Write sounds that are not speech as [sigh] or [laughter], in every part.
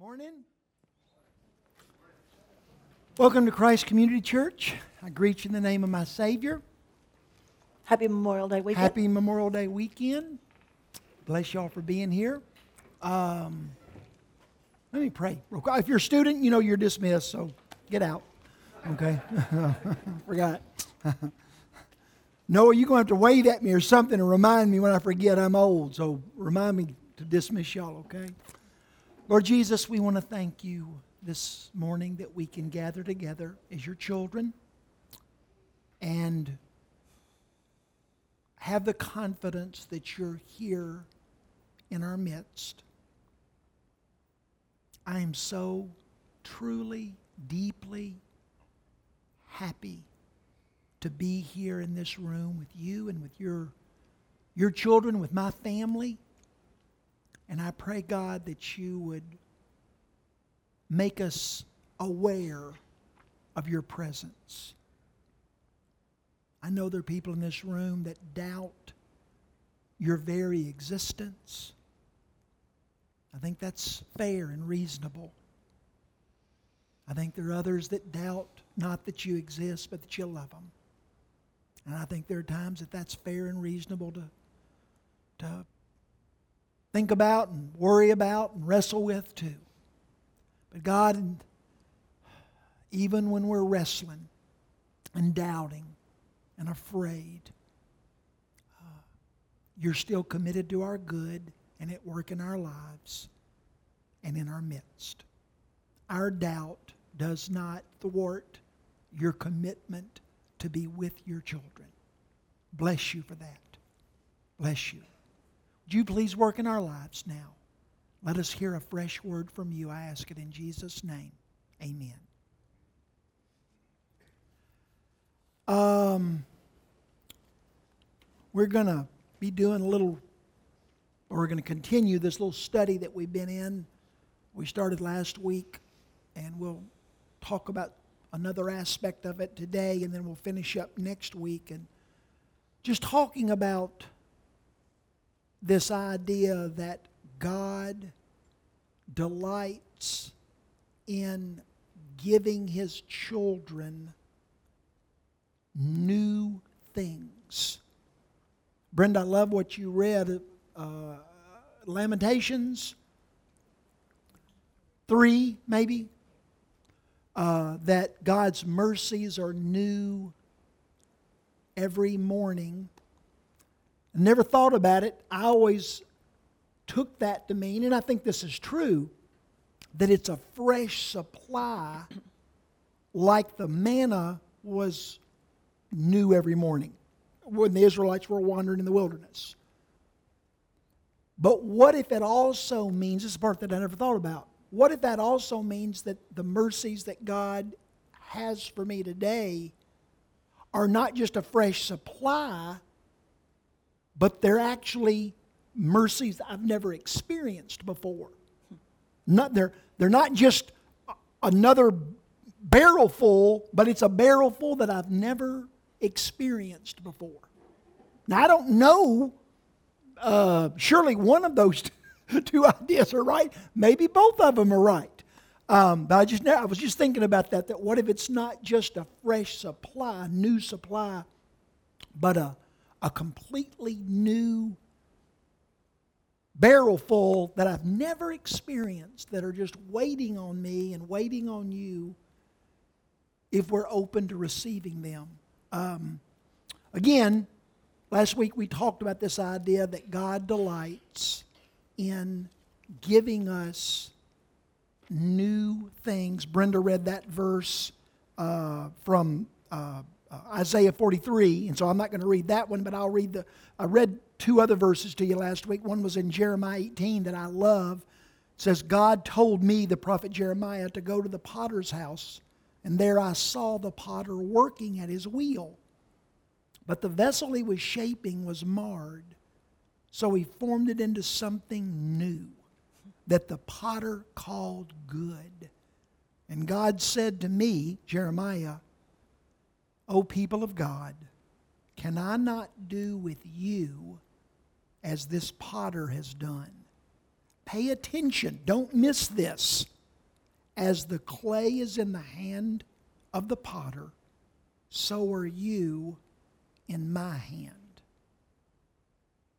Morning. Welcome to Christ Community Church. I greet you in the name of my Savior. Happy Memorial Day weekend. Happy Memorial Day weekend. Bless y'all for being here. Um, let me pray. If you're a student, you know you're dismissed, so get out. Okay? [laughs] Forgot. [laughs] Noah, you're going to have to wave at me or something to remind me when I forget I'm old. So remind me to dismiss y'all, okay? Lord Jesus, we want to thank you this morning that we can gather together as your children and have the confidence that you're here in our midst. I am so truly, deeply happy to be here in this room with you and with your, your children, with my family. And I pray, God, that you would make us aware of your presence. I know there are people in this room that doubt your very existence. I think that's fair and reasonable. I think there are others that doubt not that you exist, but that you love them. And I think there are times that that's fair and reasonable to, to think about and worry about and wrestle with too. But God, even when we're wrestling and doubting and afraid, uh, you're still committed to our good and at work in our lives and in our midst. Our doubt does not thwart your commitment to be with your children. Bless you for that. Bless you. Would you please work in our lives now? Let us hear a fresh word from you. I ask it in Jesus' name. Amen. Um, we're going to be doing a little, or we're going to continue this little study that we've been in. We started last week, and we'll talk about another aspect of it today, and then we'll finish up next week. And just talking about this idea that God delights in giving his children new things. Brenda, I love what you read. Uh, Lamentations 3, maybe, uh, that God's mercies are new every morning. Never thought about it. I always took that to mean, and I think this is true, that it's a fresh supply like the manna was new every morning when the Israelites were wandering in the wilderness. But what if it also means, this is part that I never thought about, what if that also means that the mercies that God has for me today are not just a fresh supply, but they're actually mercies I've never experienced before. Not, they're, they're not just another barrel full, but it's a barrel full that I've never experienced before. Now, I don't know, uh, surely one of those [laughs] two ideas are right. Maybe both of them are right. Um, but I just I was just thinking about that. That what if it's not just a fresh supply, new supply, but a a completely new barrel full that I've never experienced that are just waiting on me and waiting on you if we're open to receiving them. Um, again, last week we talked about this idea that God delights in giving us new things. Brenda read that verse uh, from uh, uh, Isaiah 43, and so I'm not going to read that one, but I'll read the. I read two other verses to you last week. One was in Jeremiah 18 that I love. It says, God told me, the prophet Jeremiah, to go to the potter's house, and there I saw the potter working at his wheel. But the vessel he was shaping was marred, so he formed it into something new that the potter called good. And God said to me, Jeremiah, O people of God, can I not do with you as this potter has done? pay attention. Don't miss this. As the clay is in the hand of the potter, so are you in my hand.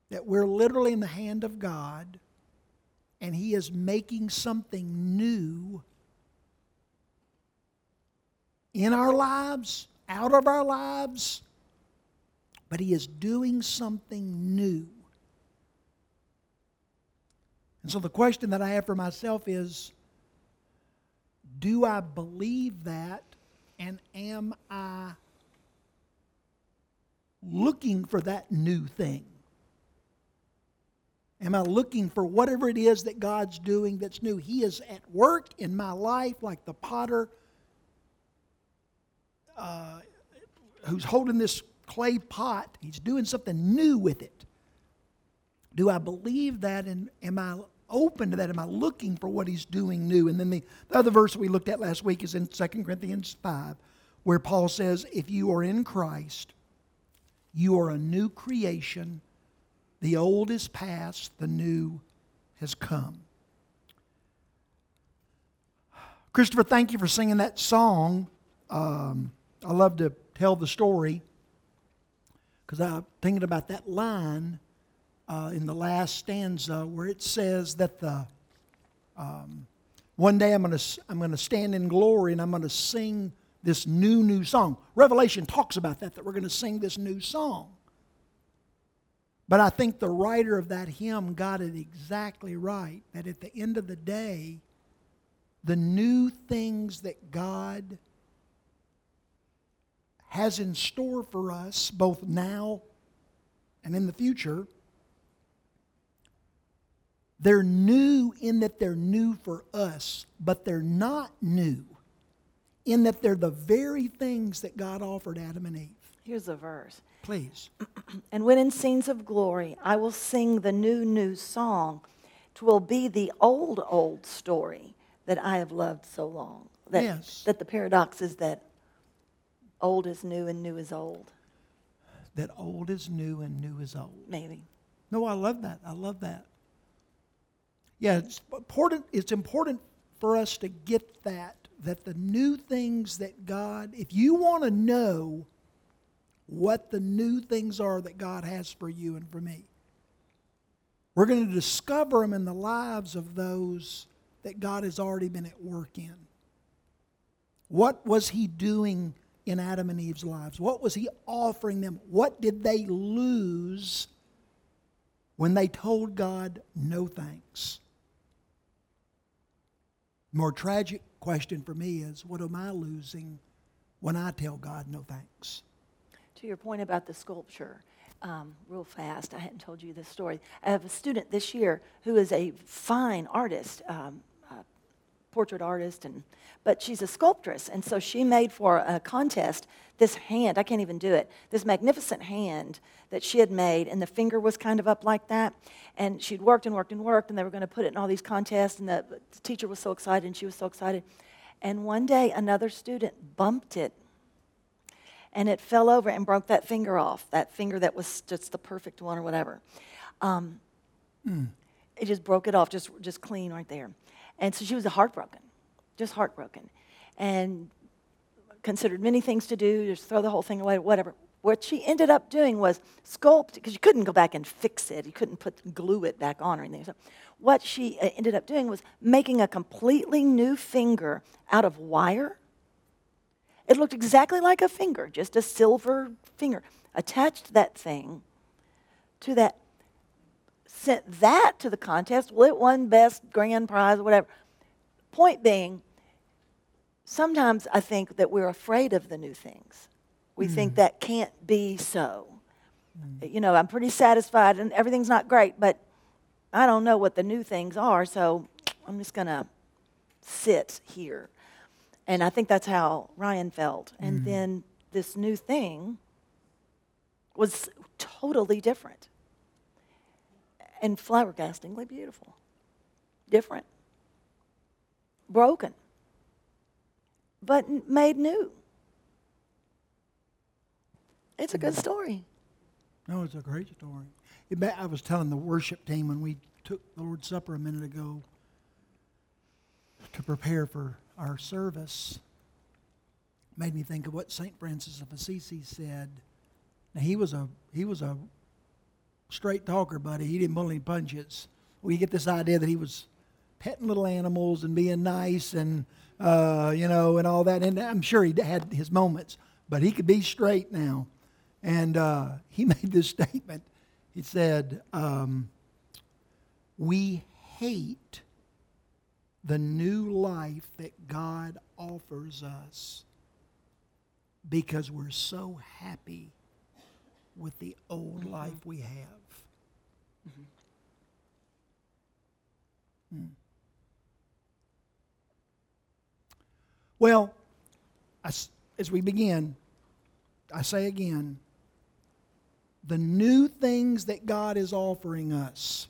That we're literally in the hand of God, and He is making something new in our lives, out of our lives, but He is doing something new. And so the question that I have for myself is do I believe that? And am I looking for that new thing? Am I looking for whatever it is that God's doing that's new? He is at work in my life like the potter uh, who's holding this clay pot. He's doing something new with it. Do I believe that and am I open to that? Am I looking for what he's doing new? And then the, the other verse we looked at last week is in 2 Corinthians 5, where Paul says, If you are in Christ, you are a new creation. The old is past, the new has come. Christopher, thank you for singing that song. Um, I love to tell the story because I'm thinking about that line uh, in the last stanza where it says that the um, one day I'm going to I'm going to stand in glory and I'm going to sing this new new song. Revelation talks about that that we're going to sing this new song. But I think the writer of that hymn got it exactly right that at the end of the day the new things that God has in store for us both now and in the future they're new in that they're new for us, but they're not new in that they're the very things that God offered Adam and Eve. Here's a verse. Please. [clears throat] And when in scenes of glory I will sing the new, new song, twill be the old, old story that I have loved so long. That, Yes. That the paradox is that old is new and new is old, That old is new and new is old. maybe. No, I love that. I love that. Yeah, it's important it's important for us to get that that the new things that God if you want to know what the new things are that God has for you and for me. We're going to discover them in the lives of those that God has already been at work in. What was he doing in Adam and Eve's lives? What was he offering them? What did they lose when they told God no thanks? More tragic question for me is what am I losing when I tell God no thanks? To your point about the sculpture, um, real fast, I hadn't told you this story. I have a student this year who is a fine artist, um, portrait artist, and but she's a sculptress, and so she made for a contest this hand. I can't even do it. This magnificent hand that she had made, and the finger was kind of up like that. And she'd worked and worked and worked, and they were going to put it in all these contests, and the, the teacher was so excited, and she was so excited. And one day, another student bumped it and it fell over and broke that finger off, that finger that was just the perfect one or whatever. Um, It just broke it off, just, just clean right there. And so she was heartbroken, just heartbroken, and considered many things to do, just throw the whole thing away, whatever. What she ended up doing was sculpt, because you couldn't go back and fix it. You couldn't put glue it back on or anything. So what she uh, ended up doing was making a completely new finger out of wire it looked exactly like a finger, just a silver finger. Attached that thing to that, sent that to the contest. Well, it won best grand prize, or whatever. Point being, sometimes I think that we're afraid of the new things. We hmm. think that can't be so. Hmm. You know, I'm pretty satisfied and everything's not great, but I don't know what the new things are, so I'm just going to sit here. And I think that's how Ryan felt. And hmm. then this new thing was totally different and flabbergastingly beautiful. Different. Broken. But made new. It's a good story. No, it's a great story. I was telling the worship team when we took the Lord's Supper a minute ago to prepare for our service, made me think of what St. Francis of Assisi said. Now, he was a he was a straight talker, buddy. He didn't pull any punches. We get this idea that he was petting little animals and being nice and uh, you know and all that. And I'm sure he had his moments, but he could be straight now. And uh, he [laughs] made this statement. He said, um, "We hate the new life that God offers us because we're so happy with the old Mm-hmm. life we have." Hmm. Well, as, as we begin, I say again, the new things that God is offering us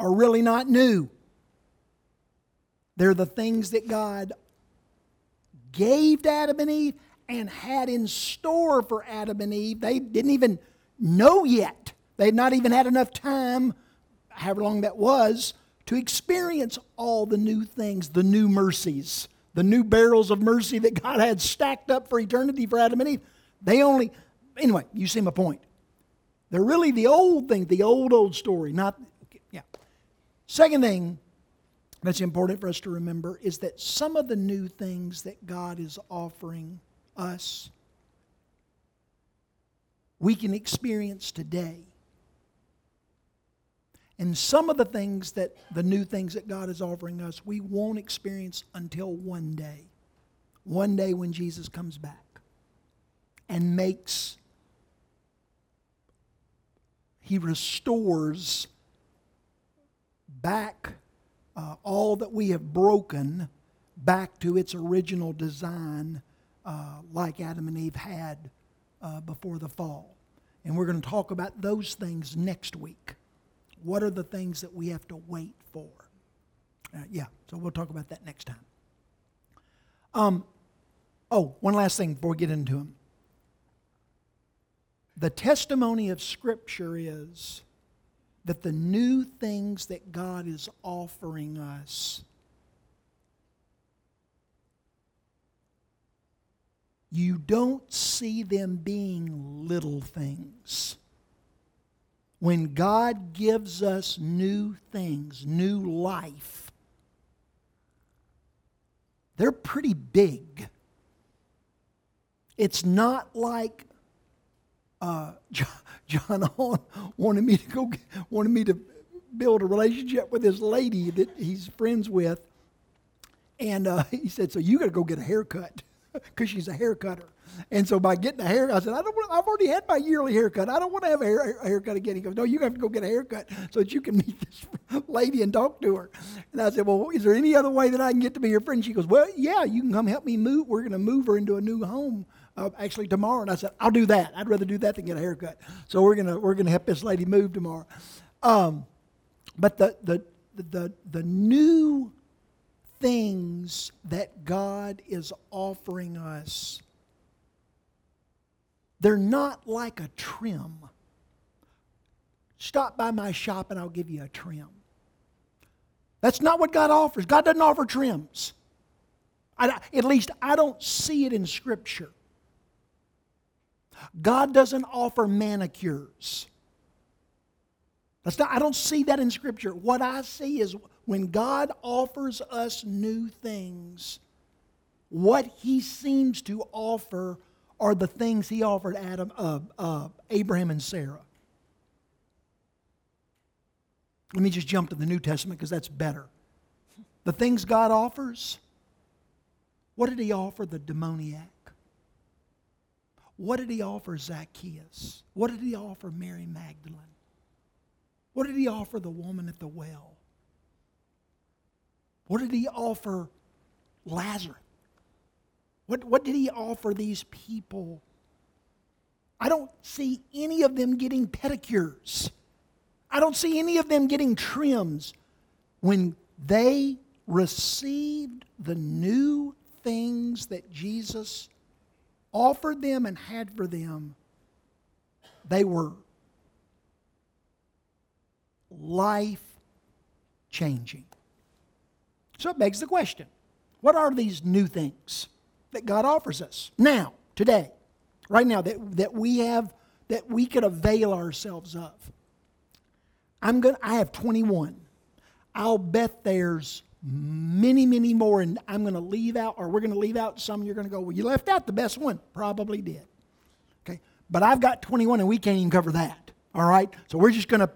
are really not new. They're the things that God gave to Adam and Eve and had in store for Adam and Eve. They didn't even know yet. They had not even had enough time, however long that was, to experience all the new things, the new mercies, the new barrels of mercy that God had stacked up for eternity for Adam and Eve. They only, anyway, you see my point. They're really the old thing, the old, old story, not, yeah. Second thing that's important for us to remember is that some of the new things that God is offering us, we can experience today. And some of the things that, the new things that God is offering us, we won't experience until one day. One day when Jesus comes back and makes, He restores back uh, all that we have broken back to its original design, uh, like Adam and Eve had uh, before the fall. And we're going to talk about those things next week. What are the things that we have to wait for? Uh, yeah, so we'll talk about that next time. Um, oh, one last thing before we get into them. The testimony of Scripture is that the new things that God is offering us, you don't see them being little things. When God gives us new things, new life, they're pretty big. It's not like uh, John Hahn wanted me to go wanted me to build a relationship with this lady that he's friends with, and uh, [laughs] he said, "So you got to go get a haircut [laughs] because she's a hair cutter." And so by getting a hair, I said, "I don't. Want, I've already had my yearly haircut. I don't want to have a, hair, a haircut again." He goes, "No, you have to go get a haircut so that you can [laughs] meet this lady and talk to her." And I said, "Well, is there any other way that I can get to be your friend?" She goes, "Well, yeah, you can come help me move. We're going to move her into a new home." uh, actually tomorrow. And I said, I'll do that. I'd rather do that than get a haircut. So we're gonna we're gonna help this lady move tomorrow. Um, but the the the the new things that God is offering us, they're not like a trim. Stop by my shop and I'll give you a trim. That's not what God offers. God doesn't offer trims. I, at least I don't see it in Scripture. God doesn't offer manicures. That's not, I don't see that in Scripture. What I see is when God offers us new things, what He seems to offer are the things He offered Adam, uh, uh, Abraham and Sarah. Let me just jump to the New Testament because that's better. The things God offers, what did He offer the demoniac? What did he offer Zacchaeus? What did he offer Mary Magdalene? What did he offer the woman at the well? What did he offer Lazarus? What, what did he offer these people? I don't see any of them getting pedicures. I don't see any of them getting trims. When they received the new things that Jesus offered them and had for them, they were life changing. So it begs the question what are these new things that God offers us now, today, right now, that, that we have, that we could avail ourselves of? I'm going I have 21. I'll bet there's many, many more, and I'm going to leave out, or we're going to leave out some. You're going to go, well, you left out the best one. Probably did. Okay. But I've got 21, and we can't even cover that. All right. So we're just going to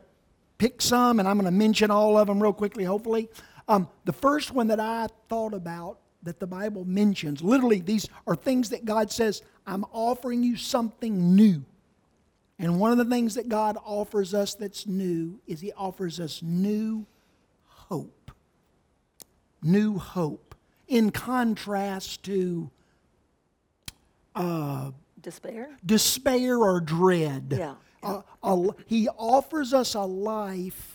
pick some, and I'm going to mention all of them real quickly, hopefully. Um, the first one that I thought about that the Bible mentions, literally, these are things that God says, I'm offering you something new. And one of the things that God offers us that's new is He offers us new hope. New hope. In contrast to Despair? despair or dread. Yeah. Uh, a- he offers us a life.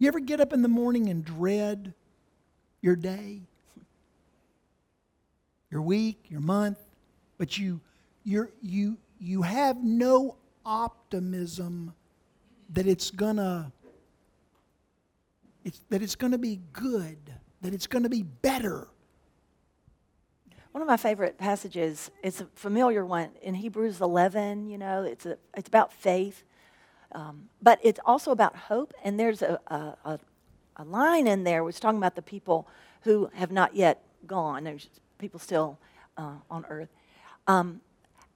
You ever get up in the morning and dread your day, your week, your month, but you you're, you you have no optimism that it's gonna it's, that it's gonna be good, that it's gonna be better. One of my favorite passages, it's a familiar one in Hebrews 11, you know, it's, a, it's about faith, um, but it's also about hope. And there's a, a, a, line in there is talking about the people who have not yet gone. There's people still uh, on earth. Um,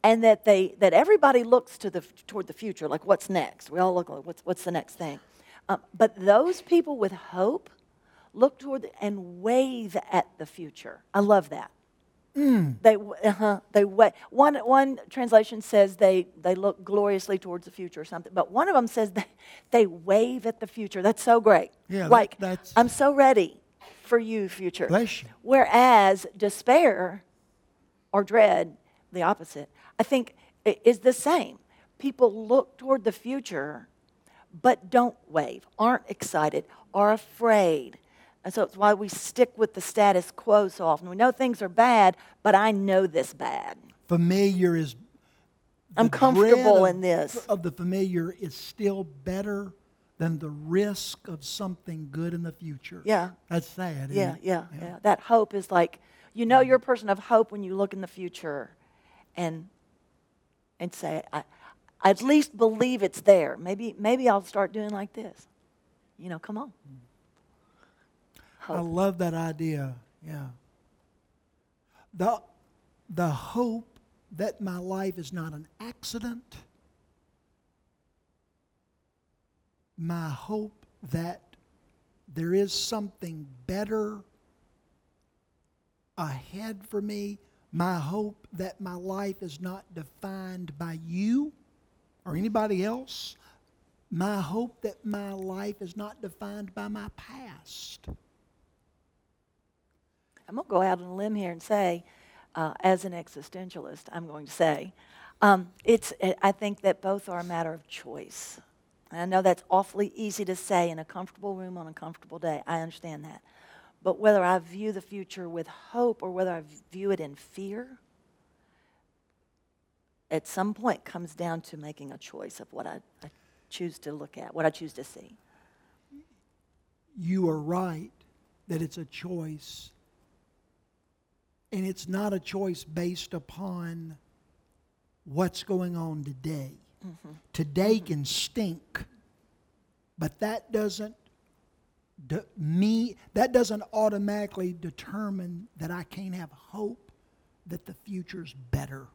and that, they, that everybody looks to the, toward the future, like what's next? We all look like what's, what's the next thing? Um, but those people with hope look toward and wave at the future. I love that. They, uh-huh, they wa- one, one translation says they, they look gloriously towards the future or something, but one of them says [laughs] they, they wave at the future. That's so great. Yeah, that- like, that's- I'm so ready for you, future. Bless you. Whereas despair or dread, the opposite, I think is the same. People look toward the future, but don't wave, aren't excited, are afraid. And so it's why we stick with the status quo so often. We know things are bad, but I know this bad. Familiar is I'm comfortable dread in this. Of the familiar is still better than the risk of something good in the future. Yeah. That's sad. isn't Yeah, it? yeah, yeah. That hope is like, you know, you're a person of hope when you look in the future and, and say, I, I at least believe it's there. Maybe, maybe I'll start doing like this. You know, come on. I Hope. love that idea. Yeah. The, the hope that my life is not an accident. My hope that there is something better ahead for me. My hope that my life is not defined by you or anybody else. My hope that my life is not defined by my past. I'm going to go out on a limb here and say, uh, as an existentialist, I'm going to say, um, it's, I think that both are a matter of choice. And I know that's awfully easy to say in a comfortable room on a comfortable day. I understand that. But whether I view the future with hope or whether I view it in fear, at some point comes down to making a choice of what I, I choose to look at, what I choose to see. you are right that it's a choice. And it's not a choice based upon what's going on today. Mm-hmm. Today mm-hmm. can stink, but that doesn't de- me that doesn't automatically determine that I can't have hope that the future's better.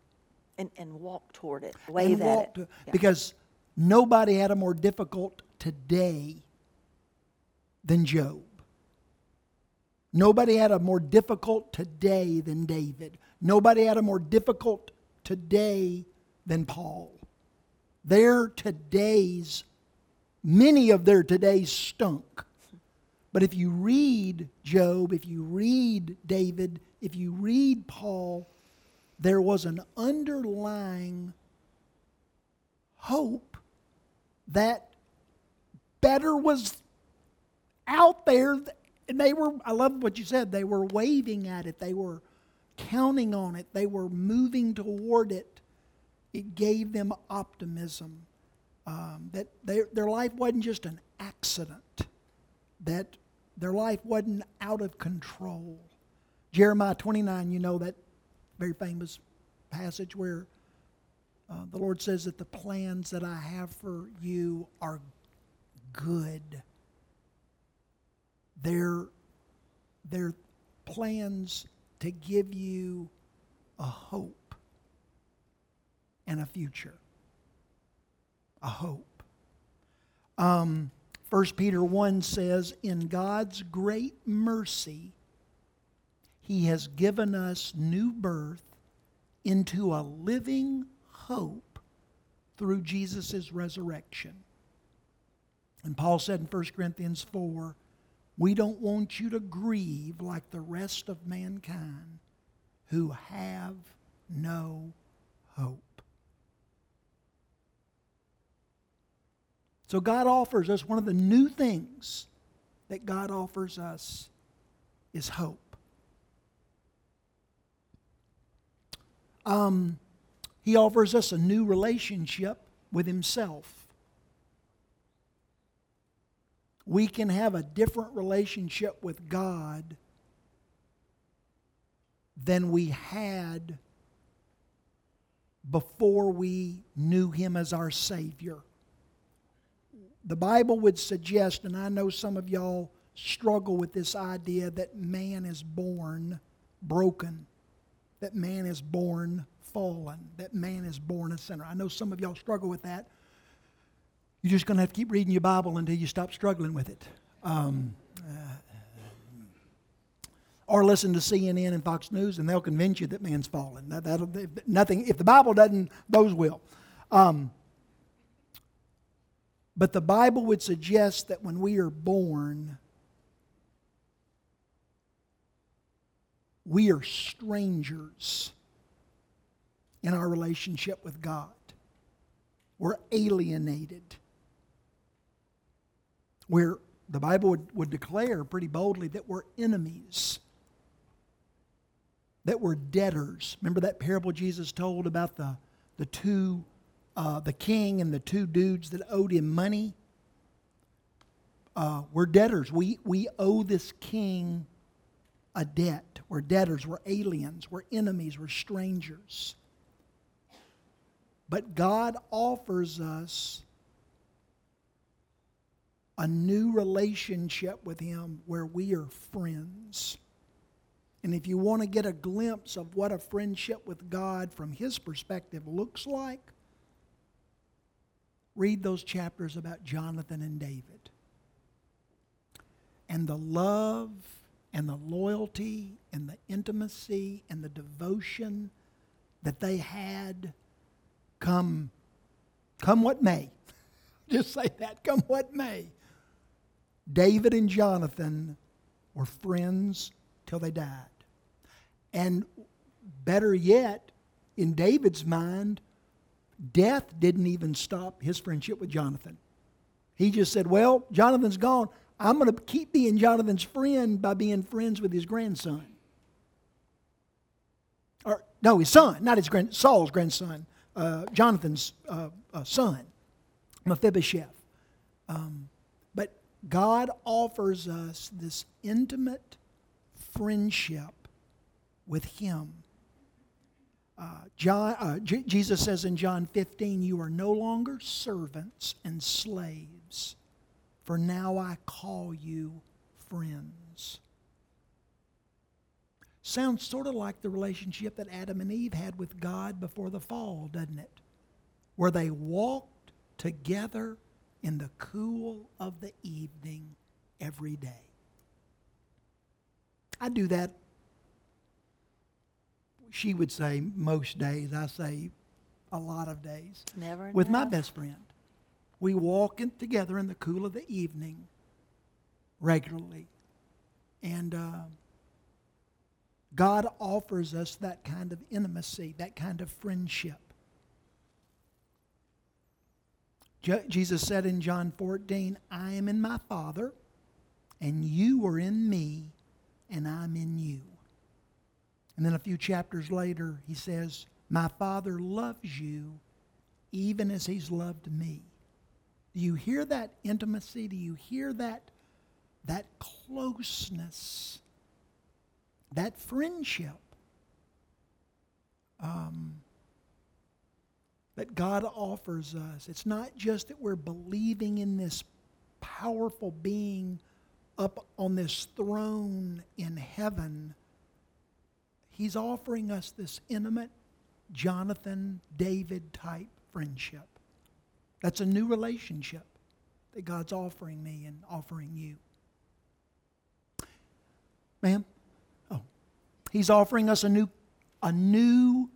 And, and walk toward it, and wave at it. to- Yeah. Because nobody had a more difficult today than Job. Nobody had a more difficult today than David. Nobody had a more difficult today than Paul. Their todays, many of their todays stunk. But if you read Job, if you read David, if you read Paul, there was an underlying hope that better was out there. And they were, I love what you said, they were waving at it, they were counting on it, they were moving toward it. It gave them optimism. um, that they, their life wasn't just an accident, that their life wasn't out of control. Jeremiah 29, you know that very famous passage where uh, the Lord says that the plans that I have for you are good. They're, they're plans to give you a hope and a future. A hope. Um, 1 Peter 1 says, In God's great mercy, He has given us new birth into a living hope through Jesus' resurrection. And Paul said in 1 Corinthians 4, we don't want you to grieve like the rest of mankind who have no hope. So God offers us one of the new things that God offers us is hope. Um, he offers us a new relationship with Himself. We can have a different relationship with God than we had before we knew Him as our Savior. The Bible would suggest, and I know some of y'all struggle with this idea that man is born broken, that man is born fallen, that man is born a sinner. I know some of y'all struggle with that. You're just going to have to keep reading your Bible until you stop struggling with it. Um, uh, or listen to CNN and Fox News, and they'll convince you that man's fallen. That, that'll, nothing, if the Bible doesn't, those will. Um, but the Bible would suggest that when we are born, we are strangers in our relationship with God. We're alienated. We're, the Bible would, would declare pretty boldly that we're enemies, that we're debtors. Remember that parable Jesus told about the, the two, uh, the king and the two dudes that owed him money? Uh, we're debtors. We, we owe this king a debt. We're debtors. We're aliens. We're enemies. We're strangers. But God offers us a new relationship with Him where we are friends. And if you want to get a glimpse of what a friendship with God from His perspective looks like, read those chapters about Jonathan and David. And the love and the loyalty and the intimacy and the devotion that they had come, come what may. [laughs] Just say that, come what may. David and Jonathan were friends till they died. And better yet, in David's mind, death didn't even stop his friendship with Jonathan. He just said, Well, Jonathan's gone. I'm going to keep being Jonathan's friend by being friends with his grandson. Or, no, his son, not his grand, Saul's grandson uh, Jonathan's uh, uh, son, Mephibosheth. Um, God offers us this intimate friendship with Him. Uh, John, uh, J- Jesus says in John 15, You are no longer servants and slaves, for now I call you friends. Sounds sort of like the relationship that Adam and Eve had with God before the fall, doesn't it? Where they walked together in the cool of the evening every day. I do that, she would say most days. I say a lot of days. Never With my best friend. We walk in, together in the cool of the evening regularly. And. Uh, God offers us that kind of intimacy, that kind of friendship. Je- Jesus said in John 14, I am in my Father, and you are in me, and I'm in you. And then a few chapters later, he says, My Father loves you even as he's loved me. Do you hear that intimacy? Do you hear that, that closeness, that friendship um, that God offers us? It's not just that we're believing in this powerful being up on this throne in heaven. He's offering us this intimate Jonathan David type friendship. That's a new relationship that God's offering me and offering you. Ma'am? Oh. He's offering us a new a new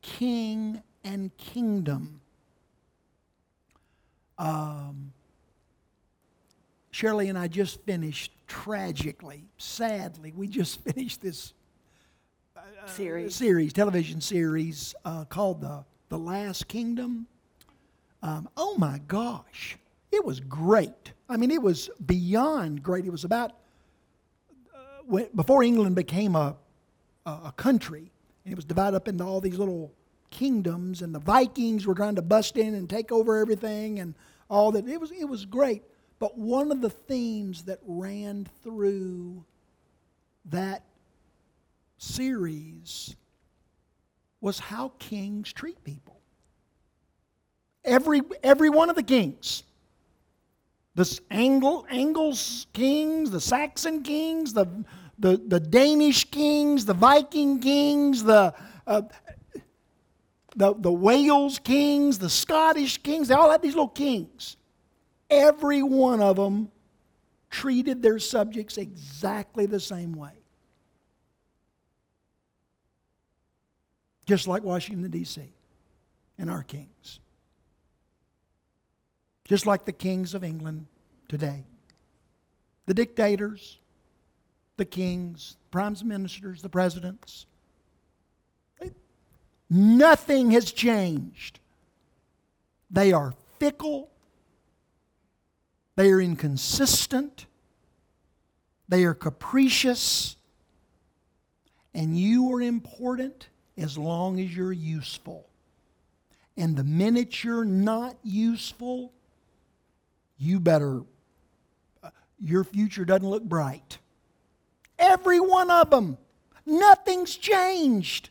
king and kingdom. Um, Shirley and I just finished tragically, sadly, we just [laughs] finished this Series. series, television series uh, called the the Last Kingdom. Um, oh my gosh, it was great. I mean, it was beyond great. It was about uh, when, before England became a, a a country, and it was divided up into all these little kingdoms, and the Vikings were trying to bust in and take over everything, and all that. It was it was great. But one of the themes that ran through that series was how kings treat people. Every, every one of the kings. The Anglo, Angles kings, the Saxon kings, the, the, the Danish kings, the Viking kings, the, uh, the, the Wales kings, the Scottish kings, they all had these little kings. Every one of them treated their subjects exactly the same way. Just like Washington, D.C., and our kings. Just like the kings of England today. The dictators, the kings, prime ministers, the presidents. Nothing has changed. They are fickle they are inconsistent. They are capricious. And you are important as long as you're useful. And the minute you're not useful, you better, uh, your future doesn't look bright. Every one of them. Nothing's changed.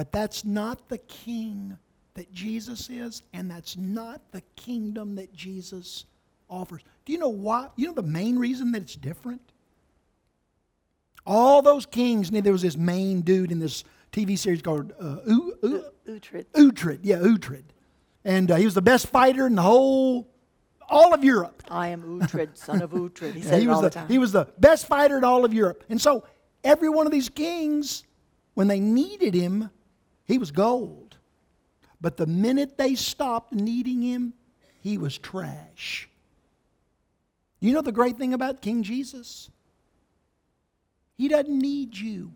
But that's not the king that Jesus is, and that's not the kingdom that Jesus offers. Do you know why? You know the main reason that it's different? All those kings there was this main dude in this TV series called uh, U- U- Uhtred. Uhtred. Yeah, Uhtred. And uh, he was the best fighter in the whole, all of Europe. I am Uhtred, son of Uhtred. He [laughs] Yeah, said he was all the, the time. He was the best fighter in all of Europe. And so every one of these kings, when they needed him, he was gold. But the minute they stopped needing him, he was trash. You know the great thing about King Jesus? He doesn't need you.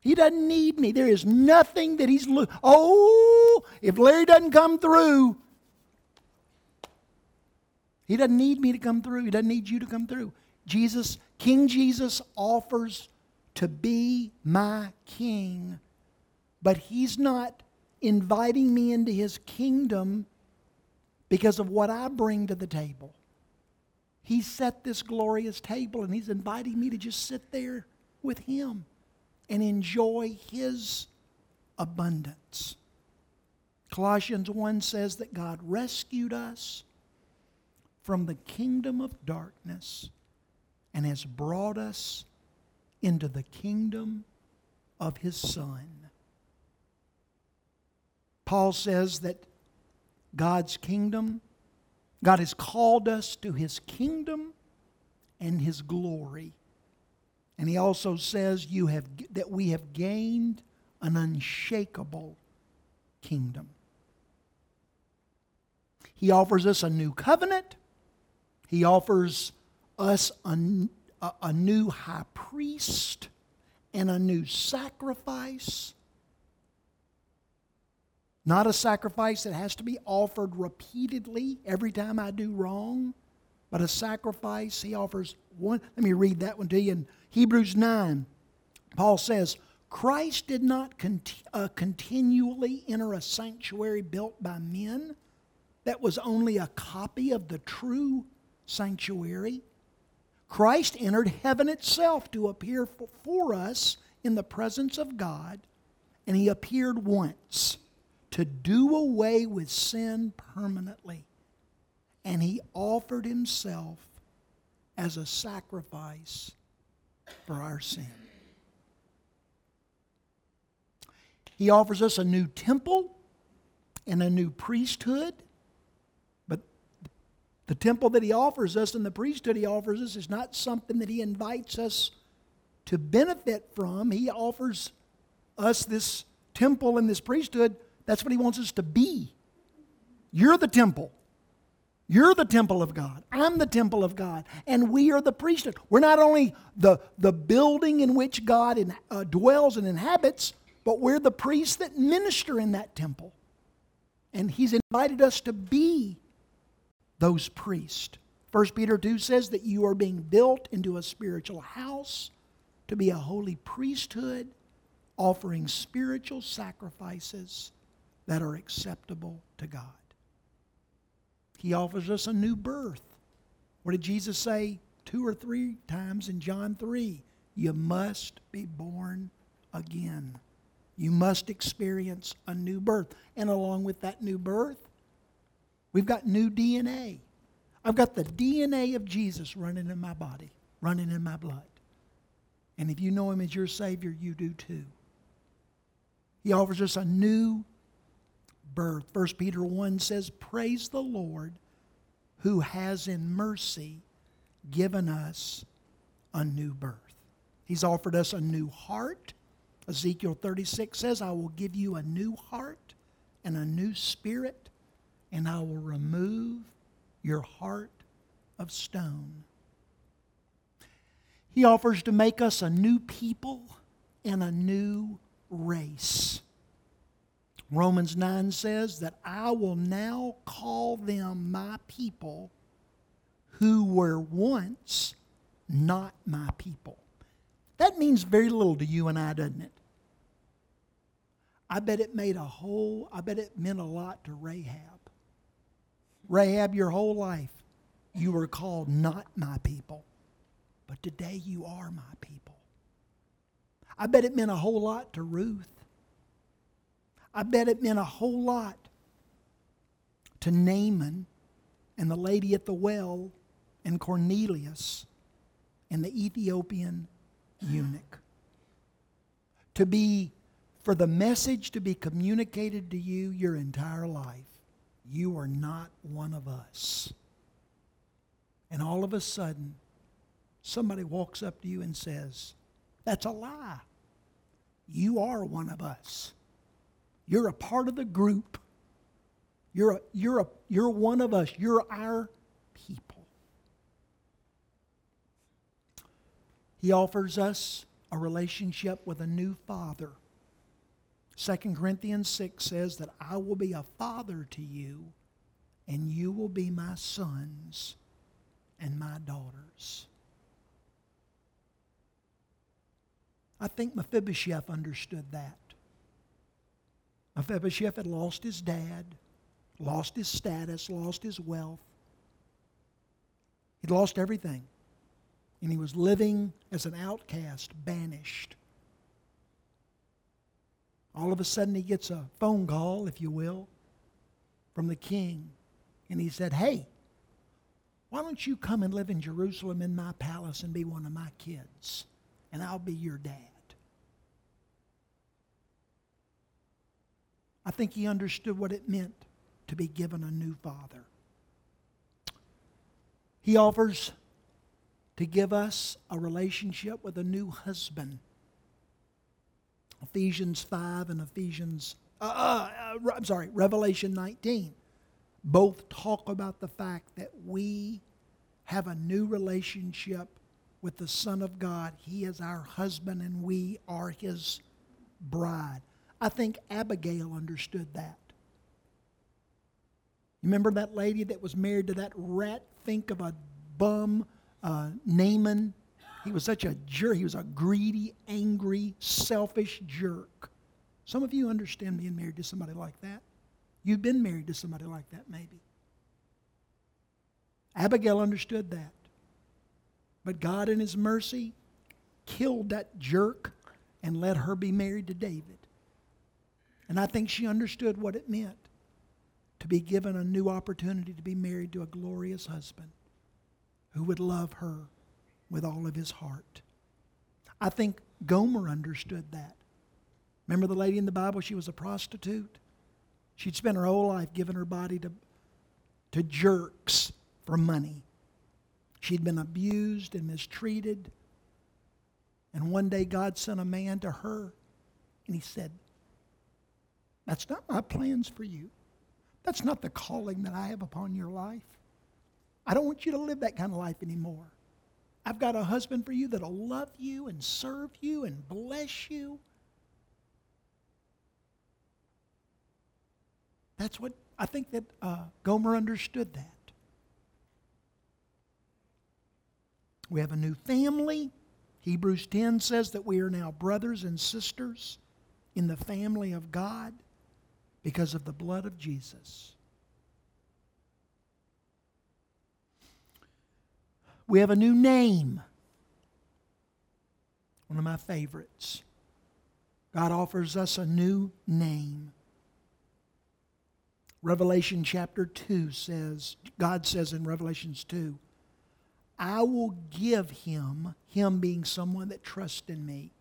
He doesn't need me. There is nothing that he's. Lo- oh, if Larry doesn't come through, he doesn't need me to come through. He doesn't need you to come through. Jesus, King Jesus offers to be my king, but he's not inviting me into his kingdom because of what I bring to the table. He set this glorious table and he's inviting me to just sit there with him and enjoy his abundance. Colossians 1 says that God rescued us from the kingdom of darkness and has brought us into the kingdom of his Son. Paul says that God's kingdom, God has called us to his kingdom and his glory. And he also says you have, that we have gained an unshakable kingdom. He offers us a new covenant. He offers us a, a, a new high priest and a new sacrifice. Not a sacrifice that has to be offered repeatedly every time I do wrong, but a sacrifice he offers one. Let me read that one to you in Hebrews 9. Paul says, Christ did not conti- uh, continually enter a sanctuary built by men that was only a copy of the true sanctuary. Christ entered heaven itself to appear for, for us in the presence of God, and he appeared once to do away with sin permanently. And he offered himself as a sacrifice for our sin. He offers us a new temple and a new priesthood. But the temple that he offers us and the priesthood he offers us is not something that he invites us to benefit from. He offers us this temple and this priesthood. That's what he wants us to be. You're the temple. You're the temple of God. I'm the temple of God. And we are the priesthood. We're not only the, the building in which God in, uh, dwells and inhabits, but we're the priests that minister in that temple. And He's invited us to be those priests. 1 Peter 2 says that you are being built into a spiritual house to be a holy priesthood, offering spiritual sacrifices that are acceptable to God. He offers us a new birth. What did Jesus say two or three times in John 3? You must be born again. You must experience a new birth. And along with that new birth, we've got new DNA. I've got the DNA of Jesus running in my body, running in my blood. And if you know him as your Savior, you do too. He offers us a new birth. 1 Peter 1 says, Praise the Lord who has in mercy given us a new birth. He's offered us a new heart. Ezekiel 36 says, I will give you a new heart and a new spirit, and I will remove your heart of stone. He offers to make us a new people and a new race. Romans 9 says that I will now call them my people who were once not my people. That means very little to you and I, doesn't it? I bet it made a whole, I bet it meant a lot to Rahab. Rahab, your whole life, you were called not my people, but today you are my people. I bet it meant a whole lot to Ruth. I bet it meant a whole lot to Naaman and the lady at the well and Cornelius and the Ethiopian eunuch. To be, for the message to be communicated to you your entire life, you are not one of us. And all of a sudden, somebody walks up to you and says, That's a lie. You are one of us. You're a part of the group. You're, a, you're, a, you're one of us. You're our people. He offers us a relationship with a new father. 2 Corinthians 6 says that I will be a father to you, and you will be my sons and my daughters. I think Mephibosheth understood that. Mephibosheth had lost his dad, lost his status, lost his wealth. He'd lost everything. And he was living as an outcast, banished. All of a sudden, he gets a phone call, if you will, from the king. And he said, Hey, why don't you come and live in Jerusalem in my palace and be one of my kids? And I'll be your dad. I think he understood what it meant to be given a new father. He offers to give us a relationship with a new husband. Ephesians 5 and Ephesians, uh, uh, uh, I'm sorry, Revelation 19 both talk about the fact that we have a new relationship with the Son of God. He is our husband and we are his bride. I think Abigail understood that. You remember that lady that was married to that rat think of a bum, uh, Naaman? He was such a jerk. He was a greedy, angry, selfish jerk. Some of you understand being married to somebody like that. You've been married to somebody like that, maybe. Abigail understood that. But God, in His mercy, killed that jerk and let her be married to David. And I think she understood what it meant to be given a new opportunity to be married to a glorious husband who would love her with all of his heart. I think Gomer understood that. Remember the lady in the Bible? She was a prostitute. She'd spent her whole life giving her body to, to jerks for money. She'd been abused and mistreated. And one day God sent a man to her and he said, That's not my plans for you. That's not the calling that I have upon your life. I don't want you to live that kind of life anymore. I've got a husband for you that'll love you and serve you and bless you. That's what I think that uh, Gomer understood that. We have a new family. Hebrews 10 says that we are now brothers and sisters in the family of God because of the blood of Jesus. We have a new name. One of my favorites. God offers us a new name. Revelation chapter 2 says, God says in Revelations 2, I will give him, him being someone that trusts in me,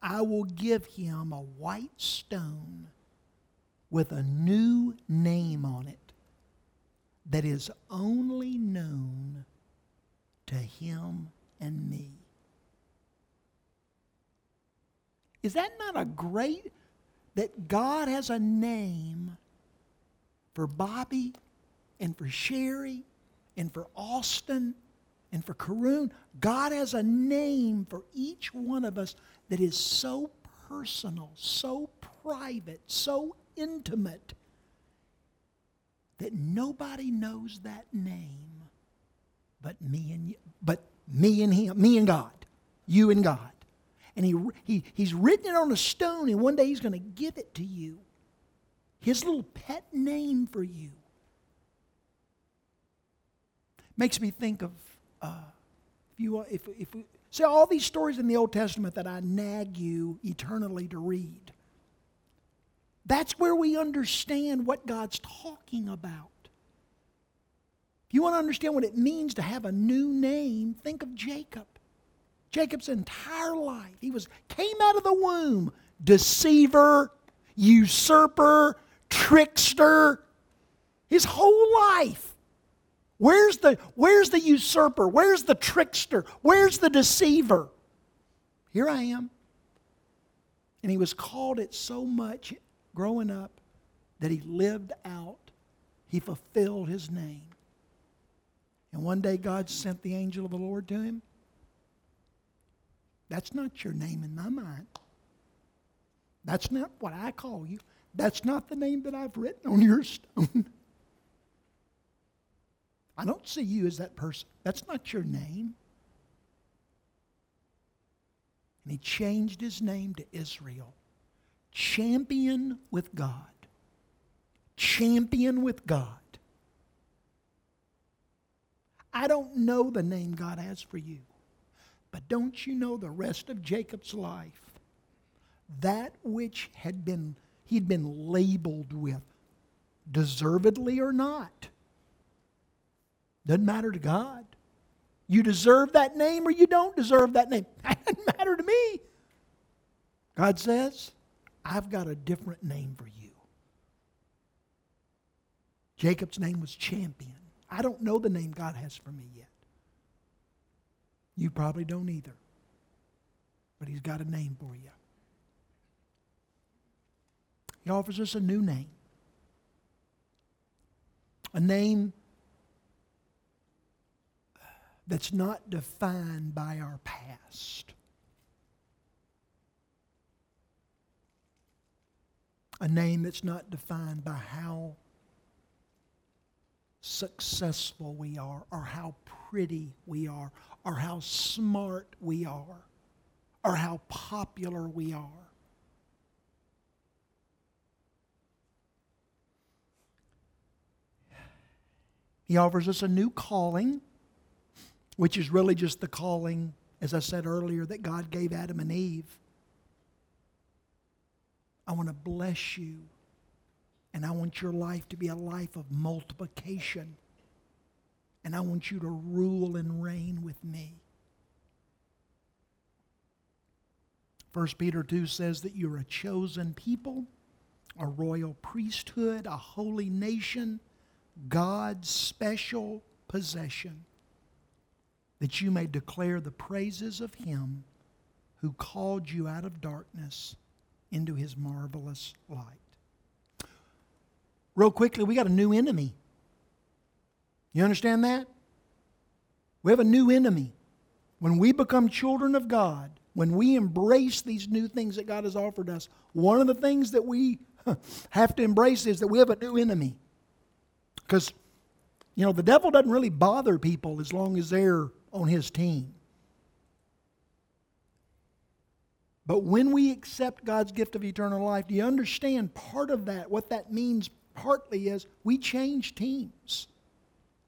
I will give him a white stone with a new name on it that is only known to him and me. Is that not a great that God has a name for Bobby and for Sherry and for Austin and for Karoon? God has a name for each one of us that is so personal, so private, so intimate that nobody knows that name but me and you, but me and him, me and God, you and God. And he, he, he's written it on a stone, and one day he's going to give it to you. His little pet name for you. Makes me think of uh, if you if if we see all these stories in the Old Testament that I nag you eternally to read. That's where we understand what God's talking about. If you want to understand what it means to have a new name, think of Jacob. Jacob's entire life, he was came out of the womb deceiver, usurper, trickster. His whole life. Where's the where's the usurper? Where's the trickster? Where's the deceiver? Here I am. And he was called it so much growing up that he lived out, he fulfilled his name. And one day God sent the angel of the Lord to him. That's not your name in my mind. That's not what I call you. That's not the name that I've written on your [laughs] stone. I don't see you as that person. That's not your name. And he changed his name to Israel. Champion with God. Champion with God. I don't know the name God has for you, but don't you know the rest of Jacob's life? That which had been he'd been labeled with, deservedly or not. Doesn't matter to God. You deserve that name or you don't deserve that name. [laughs] That doesn't matter to me. God says, I've got a different name for you. Jacob's name was champion. I don't know the name God has for me yet. You probably don't either. But He's got a name for you. He offers us a new name. A name that's not defined by our past. A name that's not defined by how successful we are or how pretty we are, or how smart we are, or how popular we are. He offers us a new calling, which is really just the calling, as I said earlier, that God gave Adam and Eve. I want to bless you, and I want your life to be a life of multiplication, and I want you to rule and reign with me. 1 Peter 2 says that you're a chosen people, a royal priesthood, a holy nation God's special possession, that you may declare the praises of Him who called you out of darkness into His marvelous light. Real quickly, we got a new enemy. You understand that? We have a new enemy. When we become children of God, when we embrace these new things that God has offered us, one of the things that we [laughs] have to embrace is that we have a new enemy. Because, you know, the devil doesn't really bother people as long as they're on his team. But when we accept God's gift of eternal life, do you understand part of that? What that means partly is we change teams,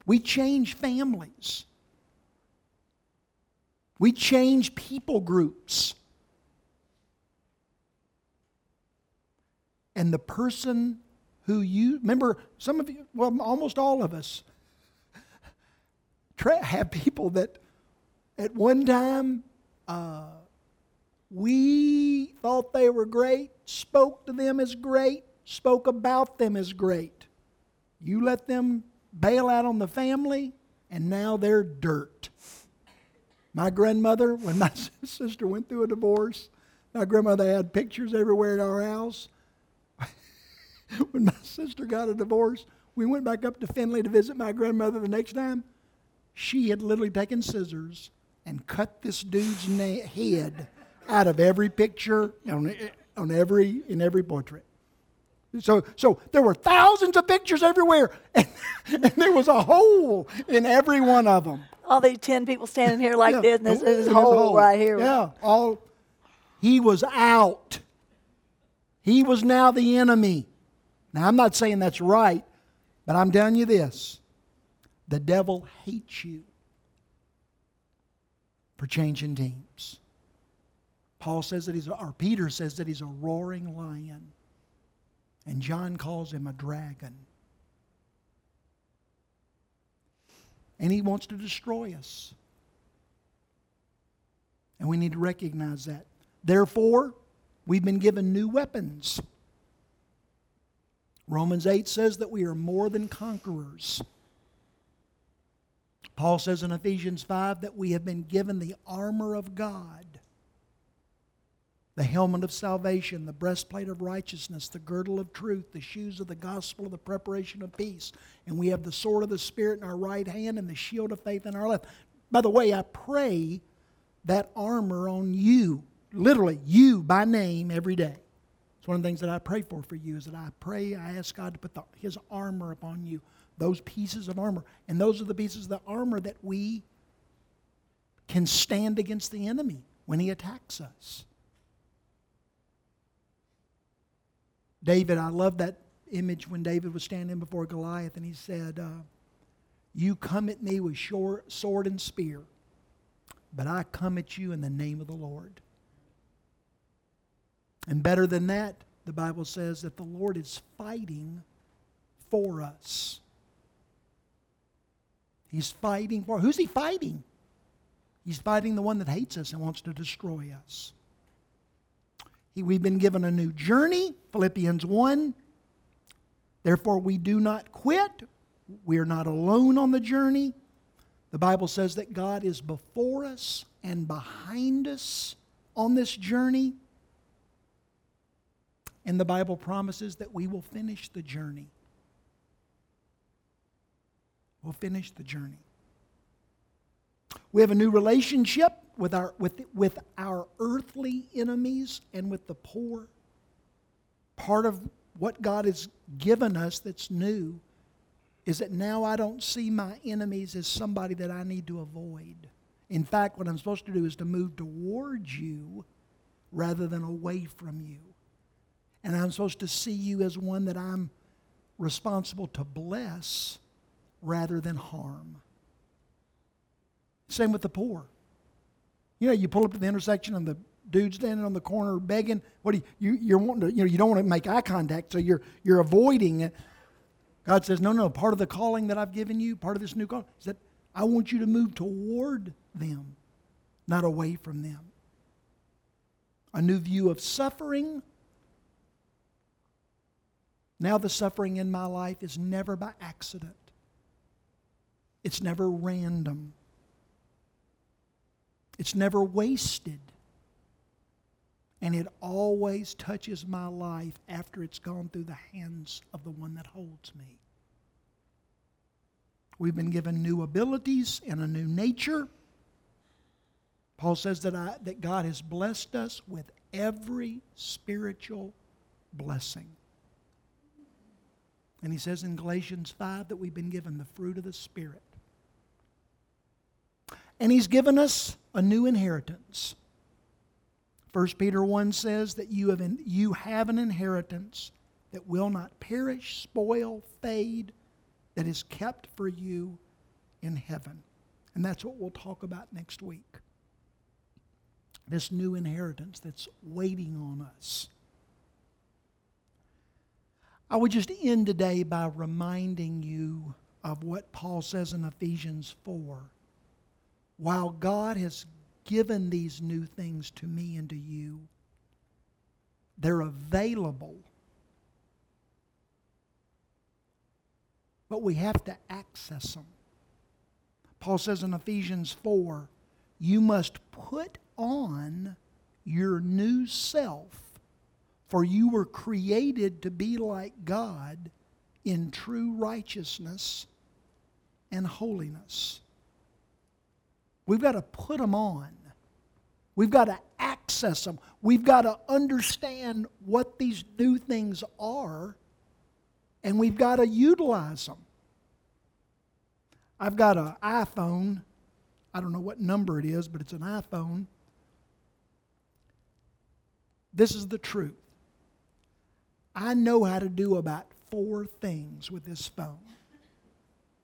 we change families, we change people groups. And the person who you remember some of you well almost all of us [laughs] have people that at one time uh, we thought they were great spoke to them as great spoke about them as great. You let them bail out on the family and now they're dirt. My grandmother when my [laughs] sister went through a divorce my grandmother had pictures everywhere in our house. [laughs] When my sister got a divorce, we went back up to Findlay to visit my grandmother the next time. She had literally taken scissors and cut this dude's na- head out of every picture on, on every in every portrait. So, so there were thousands of pictures everywhere, [laughs] and, and, there was a hole in every one of them. All these ten people standing here like yeah. this, and there's, there's a hole, hole right here. Yeah, all. He was out. He was now the enemy. Now, I'm not saying that's right, but I'm telling you this the devil hates you for changing teams. Paul says that he's, or Peter says that he's a roaring lion, and John calls him a dragon. And he wants to destroy us. And we need to recognize that. Therefore, we've been given new weapons. Romans 8 says that we are more than conquerors. Paul says in Ephesians 5 that we have been given the armor of God the helmet of salvation, the breastplate of righteousness, the girdle of truth, the shoes of the gospel, the preparation of peace. And we have the sword of the Spirit in our right hand and the shield of faith in our left. By the way, I pray that armor on you, literally, you by name every day. It's one of the things that I pray for for you is that I pray, I ask God to put the, His armor upon you, those pieces of armor. And those are the pieces of the armor that we can stand against the enemy when he attacks us. David, I love that image when David was standing before Goliath and he said, uh, You come at me with short, sword and spear, but I come at you in the name of the Lord. And better than that, the Bible says that the Lord is fighting for us. He's fighting for who's he fighting? He's fighting the one that hates us and wants to destroy us. We've been given a new journey, Philippians 1. Therefore, we do not quit. We are not alone on the journey. The Bible says that God is before us and behind us on this journey. And the Bible promises that we will finish the journey. We'll finish the journey. We have a new relationship with our, with, with our earthly enemies and with the poor. Part of what God has given us that's new is that now I don't see my enemies as somebody that I need to avoid. In fact, what I'm supposed to do is to move towards you rather than away from you. And I'm supposed to see you as one that I'm responsible to bless rather than harm. Same with the poor. You know, you pull up at the intersection and the dude's standing on the corner begging. What do you, you you're wanting to, you know, you don't want to make eye contact, so you're you're avoiding it. God says, no, no, part of the calling that I've given you, part of this new call, is that I want you to move toward them, not away from them. A new view of suffering. Now, the suffering in my life is never by accident, it's never random, it's never wasted. And it always touches my life after it's gone through the hands of the one that holds me. We've been given new abilities and a new nature. Paul says that, I, that God has blessed us with every spiritual blessing. And he says in Galatians 5 that we've been given the fruit of the Spirit. And he's given us a new inheritance. 1 Peter 1 says that you have, in, you have an inheritance that will not perish, spoil, fade, that is kept for you in heaven. And that's what we'll talk about next week. This new inheritance that's waiting on us. I would just end today by reminding you of what Paul says in Ephesians 4. While God has given these new things to me and to you, they're available. But we have to access them. Paul says in Ephesians 4 you must put on your new self, for you were created to be like God in true righteousness and holiness. We've got to put them on. We've got to access them. We've got to understand what these new things are, and we've got to utilize them. I've got an iPhone. I don't know what number it is, but it's an iPhone. This is the truth. I know how to do about four things with this phone.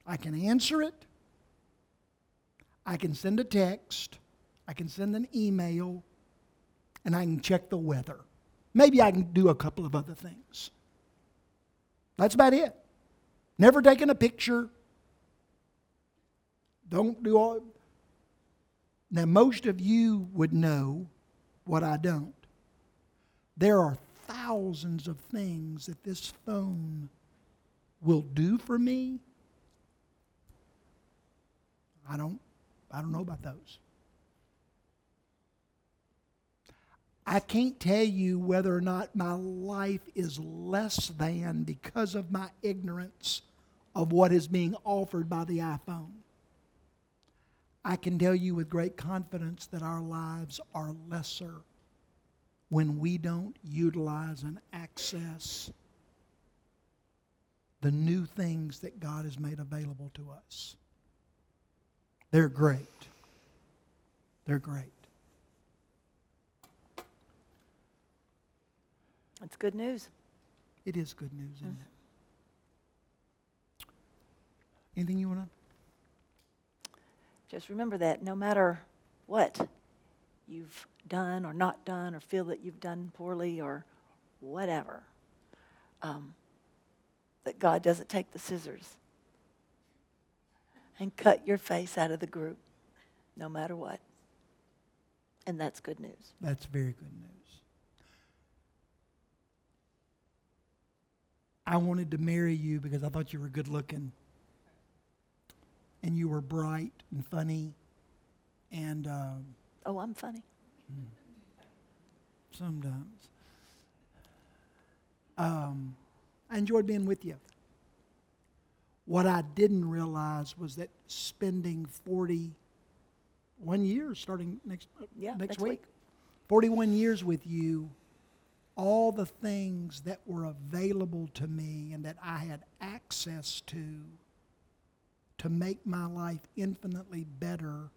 I can answer it. I can send a text. I can send an email. And I can check the weather. Maybe I can do a couple of other things. That's about it. Never taken a picture. Don't do all. Now, most of you would know what I don't. There are thousands of things that this phone will do for me. I don't, I don't know about those. I can't tell you whether or not my life is less than because of my ignorance of what is being offered by the iPhone. I can tell you with great confidence that our lives are lesser when we don't utilize and access the new things that God has made available to us. They're great. They're great. That's good news. It is good news, isn't it? Anything you want to? Just remember that no matter what you've done or not done or feel that you've done poorly or whatever, um, that God doesn't take the scissors and cut your face out of the group no matter what. And that's good news. That's very good news. I wanted to marry you because I thought you were good looking and you were bright and funny and um, Oh, I'm funny. sometimes. Um, I enjoyed being with you. What I didn't realize was that spending 41 years, starting next, uh, Yeah, next, next week, week. 41 years with you, all the things that were available to me and that I had access to to make my life infinitely better.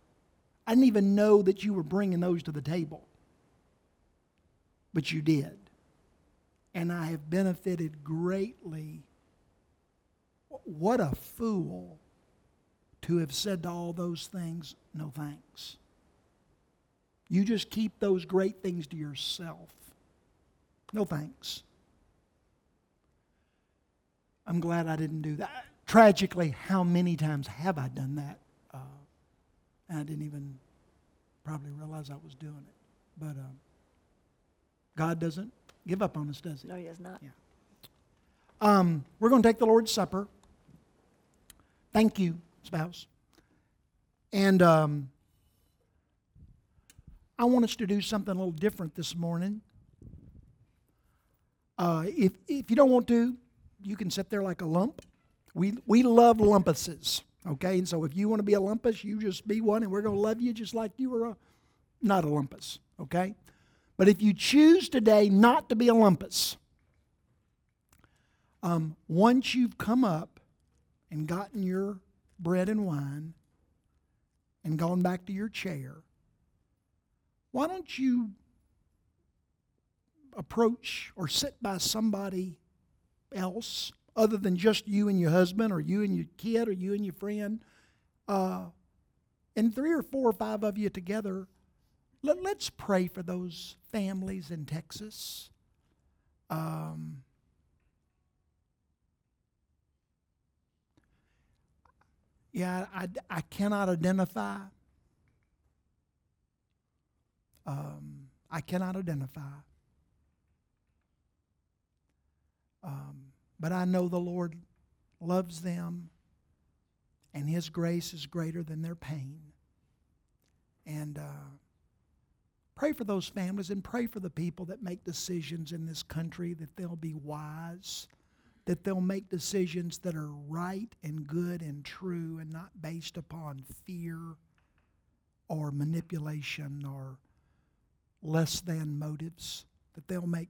I didn't even know that you were bringing those to the table, but you did. And I have benefited greatly. What a fool to have said to all those things, no thanks. You just keep those great things to yourself. No thanks. I'm glad I didn't do that. Tragically, how many times have I done that? Uh, and I didn't even probably realize I was doing it. But uh, God doesn't give up on us, does he? No, he does not. Yeah. Um, we're going to take the Lord's Supper. Thank you, spouse. And um, I want us to do something a little different this morning. Uh, if, if you don't want to, you can sit there like a lump. We, we love lumpuses, okay? And so if you want to be a lumpus, you just be one, and we're going to love you just like you were a, not a lumpus, okay? But if you choose today not to be a lumpus, um, once you've come up and gotten your bread and wine and gone back to your chair, why don't you approach or sit by somebody else other than just you and your husband or you and your kid or you and your friend? Uh, and three or four or five of you together, let, let's pray for those families in Texas. Um, Yeah, I, I cannot identify. Um, I cannot identify. Um, but I know the Lord loves them, and His grace is greater than their pain. And uh, pray for those families and pray for the people that make decisions in this country that they'll be wise that they'll make decisions that are right and good and true and not based upon fear or manipulation or less than motives, that they'll make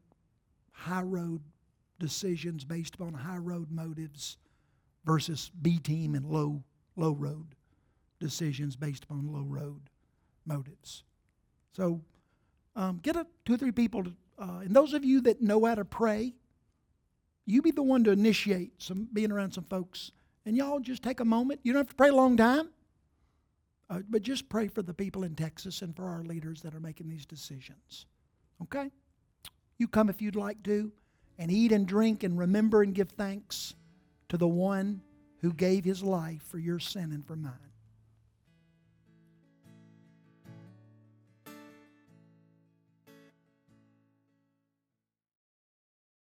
high road decisions based upon high road motives versus B team and low low road decisions based upon low road motives. So um, get a, two or three people, to, uh, and those of you that know how to pray, you be the one to initiate some being around some folks. And y'all just take a moment. You don't have to pray a long time. Uh, but just pray for the people in texas and for our leaders that are making these decisions. Okay? You come if you'd like to and eat and drink and remember and give thanks to the one who gave his life for your sin and for mine